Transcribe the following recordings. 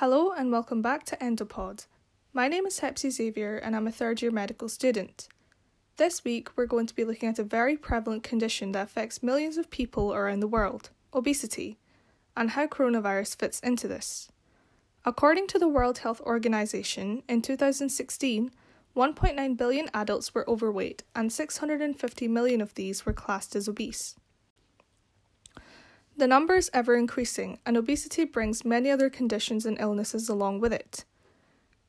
Hello and welcome back to Endopod. My name is Hepsi Xavier and I'm a third year medical student. This week we're going to be looking at a very prevalent condition that affects millions of people around the world obesity, and how coronavirus fits into this. According to the World Health Organization, in 2016, 1.9 billion adults were overweight and 650 million of these were classed as obese. The number is ever increasing, and obesity brings many other conditions and illnesses along with it.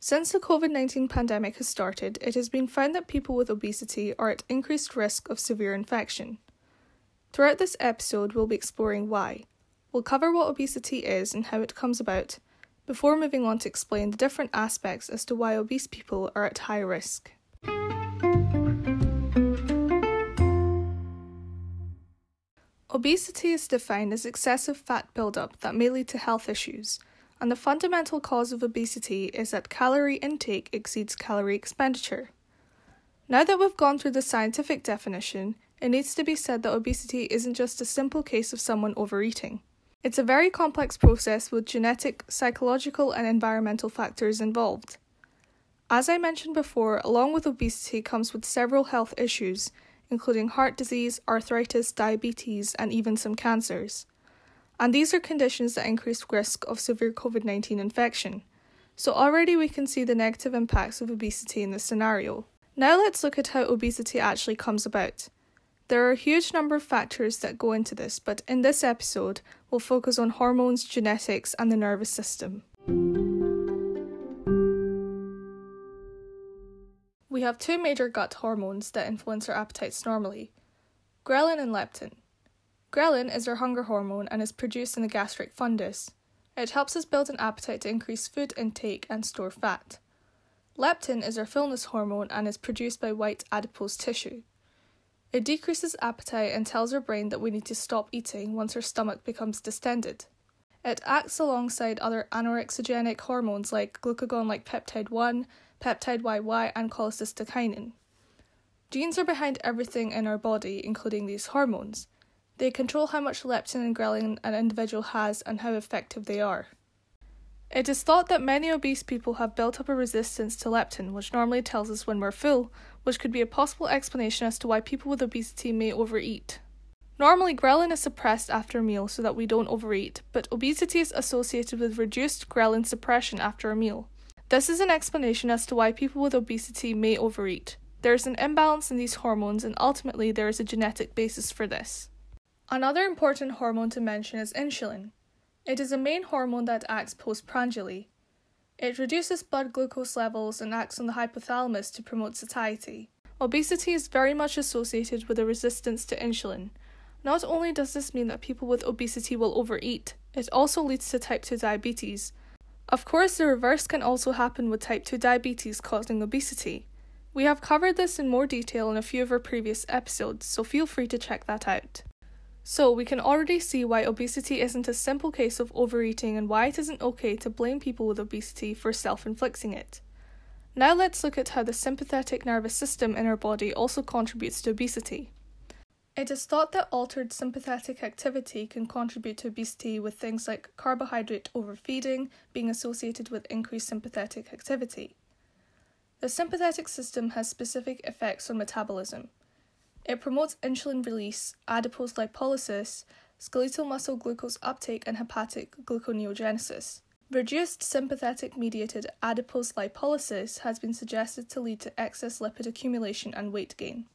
Since the COVID 19 pandemic has started, it has been found that people with obesity are at increased risk of severe infection. Throughout this episode, we'll be exploring why. We'll cover what obesity is and how it comes about, before moving on to explain the different aspects as to why obese people are at high risk. Obesity is defined as excessive fat buildup that may lead to health issues, and the fundamental cause of obesity is that calorie intake exceeds calorie expenditure. Now that we've gone through the scientific definition, it needs to be said that obesity isn't just a simple case of someone overeating. It's a very complex process with genetic, psychological, and environmental factors involved. As I mentioned before, along with obesity comes with several health issues, including heart disease, arthritis, diabetes, and even some cancers. And these are conditions that increase risk of severe COVID 19 infection. So already we can see the negative impacts of obesity in this scenario. Now let's look at how obesity actually comes about. There are a huge number of factors that go into this, but in this episode, we'll focus on hormones, genetics, and the nervous system. We have two major gut hormones that influence our appetites normally ghrelin and leptin. Ghrelin is our hunger hormone and is produced in the gastric fundus. It helps us build an appetite to increase food intake and store fat. Leptin is our fullness hormone and is produced by white adipose tissue. It decreases appetite and tells our brain that we need to stop eating once our stomach becomes distended. It acts alongside other anorexigenic hormones like glucagon like peptide 1 peptide YY, and cholecystokinin. Genes are behind everything in our body, including these hormones. They control how much leptin and ghrelin an individual has and how effective they are. It is thought that many obese people have built up a resistance to leptin, which normally tells us when we're full, which could be a possible explanation as to why people with obesity may overeat. Normally, ghrelin is suppressed after a meal so that we don't overeat, but obesity is associated with reduced ghrelin suppression after a meal. This is an explanation as to why people with obesity may overeat. There is an imbalance in these hormones, and ultimately, there is a genetic basis for this. Another important hormone to mention is insulin. It is a main hormone that acts postprandially. It reduces blood glucose levels and acts on the hypothalamus to promote satiety. Obesity is very much associated with a resistance to insulin. Not only does this mean that people with obesity will overeat, it also leads to type 2 diabetes, of course, the reverse can also happen with type 2 diabetes causing obesity. We have covered this in more detail in a few of our previous episodes, so feel free to check that out. So, we can already see why obesity isn't a simple case of overeating and why it isn't okay to blame people with obesity for self inflicting it. Now, let's look at how the sympathetic nervous system in our body also contributes to obesity. It is thought that altered sympathetic activity can contribute to obesity, with things like carbohydrate overfeeding being associated with increased sympathetic activity. The sympathetic system has specific effects on metabolism. It promotes insulin release, adipose lipolysis, skeletal muscle glucose uptake, and hepatic gluconeogenesis. Reduced sympathetic mediated adipose lipolysis has been suggested to lead to excess lipid accumulation and weight gain.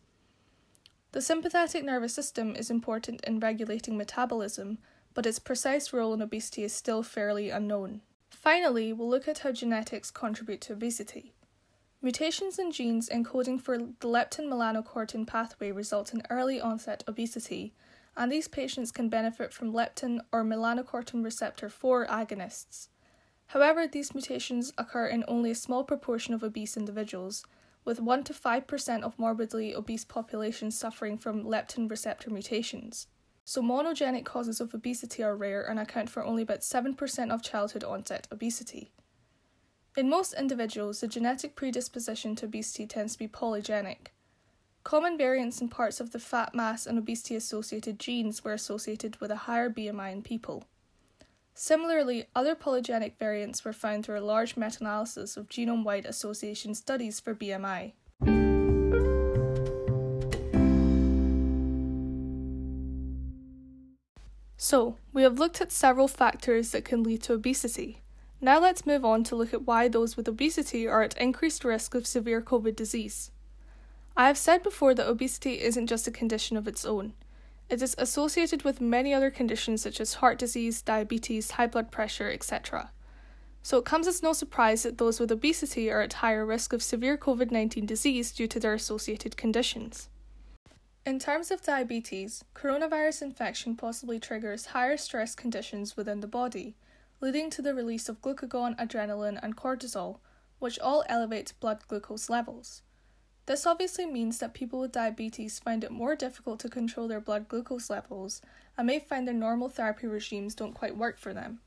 The sympathetic nervous system is important in regulating metabolism, but its precise role in obesity is still fairly unknown. Finally, we'll look at how genetics contribute to obesity. Mutations in genes encoding for the leptin melanocortin pathway result in early onset obesity, and these patients can benefit from leptin or melanocortin receptor 4 agonists. However, these mutations occur in only a small proportion of obese individuals, with 1 to 5% of morbidly obese populations suffering from leptin receptor mutations. So, monogenic causes of obesity are rare and account for only about 7% of childhood onset obesity. In most individuals, the genetic predisposition to obesity tends to be polygenic. Common variants in parts of the fat mass and obesity associated genes were associated with a higher BMI in people. Similarly, other polygenic variants were found through a large meta analysis of genome wide association studies for BMI. So, we have looked at several factors that can lead to obesity. Now let's move on to look at why those with obesity are at increased risk of severe COVID disease. I have said before that obesity isn't just a condition of its own. It is associated with many other conditions such as heart disease, diabetes, high blood pressure, etc. So it comes as no surprise that those with obesity are at higher risk of severe COVID 19 disease due to their associated conditions. In terms of diabetes, coronavirus infection possibly triggers higher stress conditions within the body, leading to the release of glucagon, adrenaline, and cortisol, which all elevate blood glucose levels. This obviously means that people with diabetes find it more difficult to control their blood glucose levels and may find their normal therapy regimes don't quite work for them.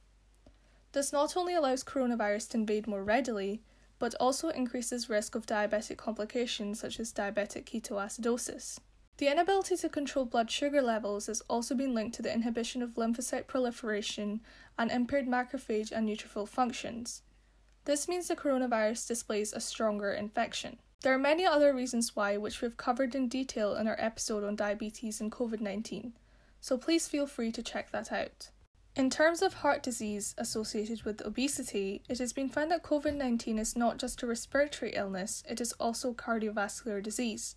This not only allows coronavirus to invade more readily, but also increases risk of diabetic complications such as diabetic ketoacidosis. The inability to control blood sugar levels has also been linked to the inhibition of lymphocyte proliferation and impaired macrophage and neutrophil functions. This means the coronavirus displays a stronger infection. There are many other reasons why, which we've covered in detail in our episode on diabetes and COVID 19, so please feel free to check that out. In terms of heart disease associated with obesity, it has been found that COVID 19 is not just a respiratory illness, it is also cardiovascular disease.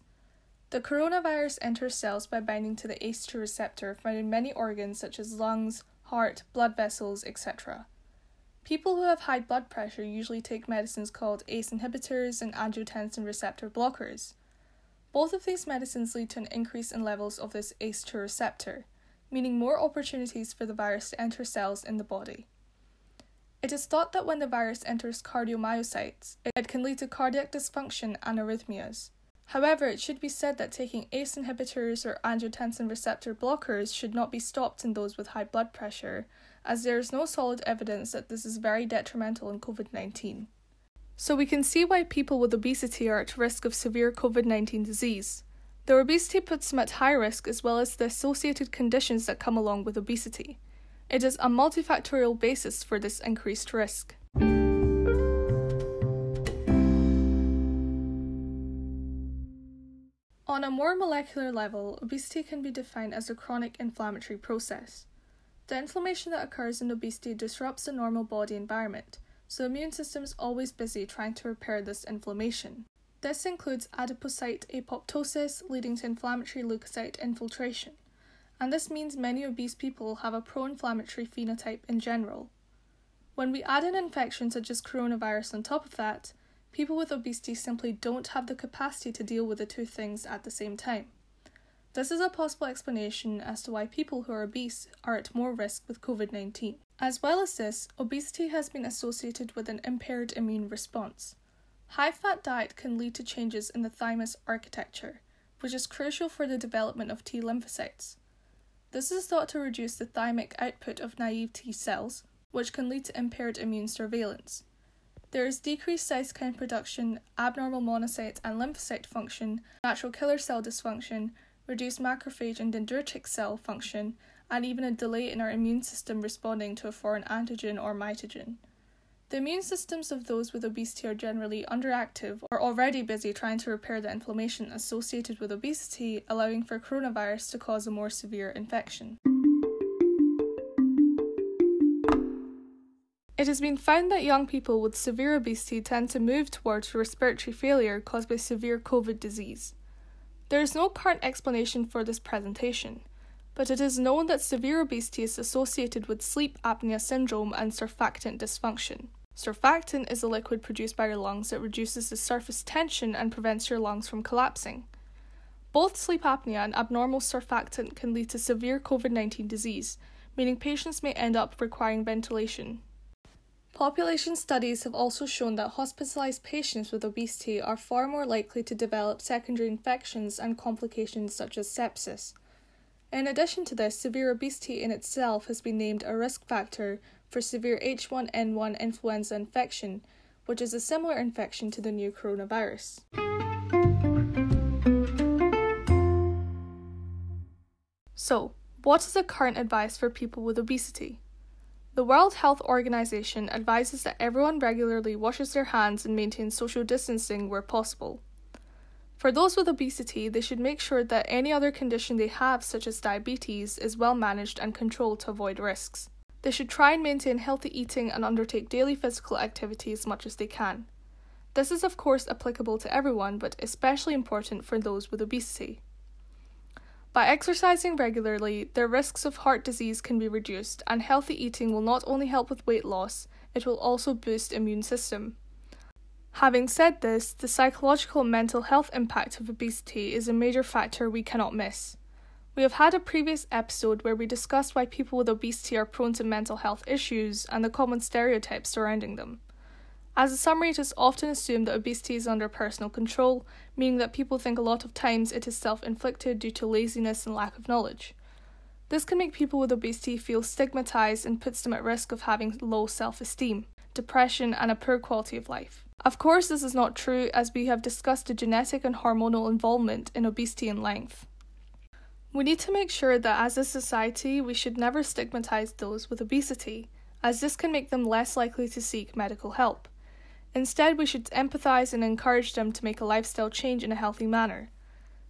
The coronavirus enters cells by binding to the ACE2 receptor found in many organs such as lungs, heart, blood vessels, etc. People who have high blood pressure usually take medicines called ACE inhibitors and angiotensin receptor blockers. Both of these medicines lead to an increase in levels of this ACE2 receptor, meaning more opportunities for the virus to enter cells in the body. It is thought that when the virus enters cardiomyocytes, it can lead to cardiac dysfunction and arrhythmias. However, it should be said that taking ACE inhibitors or angiotensin receptor blockers should not be stopped in those with high blood pressure, as there is no solid evidence that this is very detrimental in COVID 19. So we can see why people with obesity are at risk of severe COVID 19 disease. Their obesity puts them at high risk as well as the associated conditions that come along with obesity. It is a multifactorial basis for this increased risk. On a more molecular level, obesity can be defined as a chronic inflammatory process. The inflammation that occurs in obesity disrupts the normal body environment, so the immune system is always busy trying to repair this inflammation. This includes adipocyte apoptosis, leading to inflammatory leukocyte infiltration, and this means many obese people have a pro inflammatory phenotype in general. When we add an infection such as coronavirus on top of that, people with obesity simply don't have the capacity to deal with the two things at the same time. This is a possible explanation as to why people who are obese are at more risk with COVID 19. As well as this, obesity has been associated with an impaired immune response. High fat diet can lead to changes in the thymus architecture, which is crucial for the development of T lymphocytes. This is thought to reduce the thymic output of naive T cells, which can lead to impaired immune surveillance. There is decreased cytokine production, abnormal monocyte and lymphocyte function, natural killer cell dysfunction, reduced macrophage and dendritic cell function, and even a delay in our immune system responding to a foreign antigen or mitogen. The immune systems of those with obesity are generally underactive or already busy trying to repair the inflammation associated with obesity, allowing for coronavirus to cause a more severe infection. It has been found that young people with severe obesity tend to move towards respiratory failure caused by severe COVID disease. There is no current explanation for this presentation, but it is known that severe obesity is associated with sleep apnea syndrome and surfactant dysfunction. Surfactant is a liquid produced by your lungs that reduces the surface tension and prevents your lungs from collapsing. Both sleep apnea and abnormal surfactant can lead to severe COVID 19 disease, meaning patients may end up requiring ventilation. Population studies have also shown that hospitalized patients with obesity are far more likely to develop secondary infections and complications such as sepsis. In addition to this, severe obesity in itself has been named a risk factor for severe H1N1 influenza infection, which is a similar infection to the new coronavirus. So, what is the current advice for people with obesity? The World Health Organization advises that everyone regularly washes their hands and maintains social distancing where possible. For those with obesity, they should make sure that any other condition they have, such as diabetes, is well managed and controlled to avoid risks. They should try and maintain healthy eating and undertake daily physical activity as much as they can. This is, of course, applicable to everyone, but especially important for those with obesity. By exercising regularly, their risks of heart disease can be reduced, and healthy eating will not only help with weight loss, it will also boost immune system. Having said this, the psychological and mental health impact of obesity is a major factor we cannot miss. We have had a previous episode where we discussed why people with obesity are prone to mental health issues and the common stereotypes surrounding them. As a summary, it is often assumed that obesity is under personal control, meaning that people think a lot of times it is self inflicted due to laziness and lack of knowledge. This can make people with obesity feel stigmatized and puts them at risk of having low self esteem, depression, and a poor quality of life. Of course, this is not true as we have discussed the genetic and hormonal involvement in obesity and length. We need to make sure that as a society, we should never stigmatize those with obesity, as this can make them less likely to seek medical help. Instead, we should empathize and encourage them to make a lifestyle change in a healthy manner.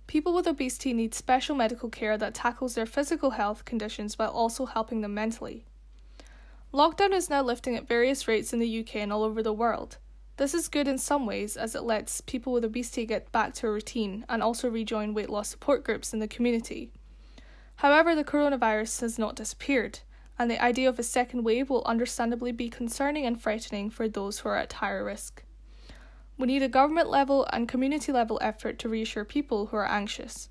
People with obesity need special medical care that tackles their physical health conditions while also helping them mentally. Lockdown is now lifting at various rates in the UK and all over the world. This is good in some ways as it lets people with obesity get back to a routine and also rejoin weight loss support groups in the community. However, the coronavirus has not disappeared, and the idea of a second wave will understandably be concerning and frightening for those who are at higher risk. We need a government level and community level effort to reassure people who are anxious.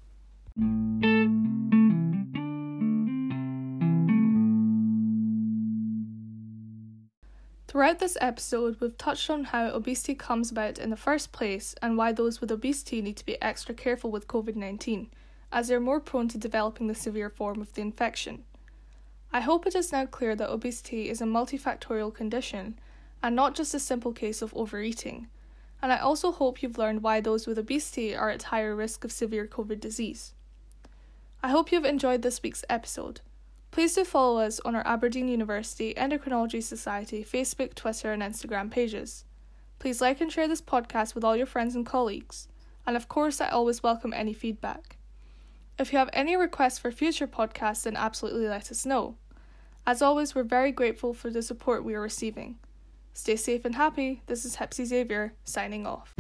Throughout this episode, we've touched on how obesity comes about in the first place and why those with obesity need to be extra careful with COVID 19, as they're more prone to developing the severe form of the infection. I hope it is now clear that obesity is a multifactorial condition and not just a simple case of overeating. And I also hope you've learned why those with obesity are at higher risk of severe COVID disease. I hope you've enjoyed this week's episode. Please do follow us on our Aberdeen University Endocrinology Society Facebook, Twitter, and Instagram pages. Please like and share this podcast with all your friends and colleagues. And of course, I always welcome any feedback. If you have any requests for future podcasts, then absolutely let us know. As always, we're very grateful for the support we are receiving. Stay safe and happy. This is Hepsi Xavier, signing off.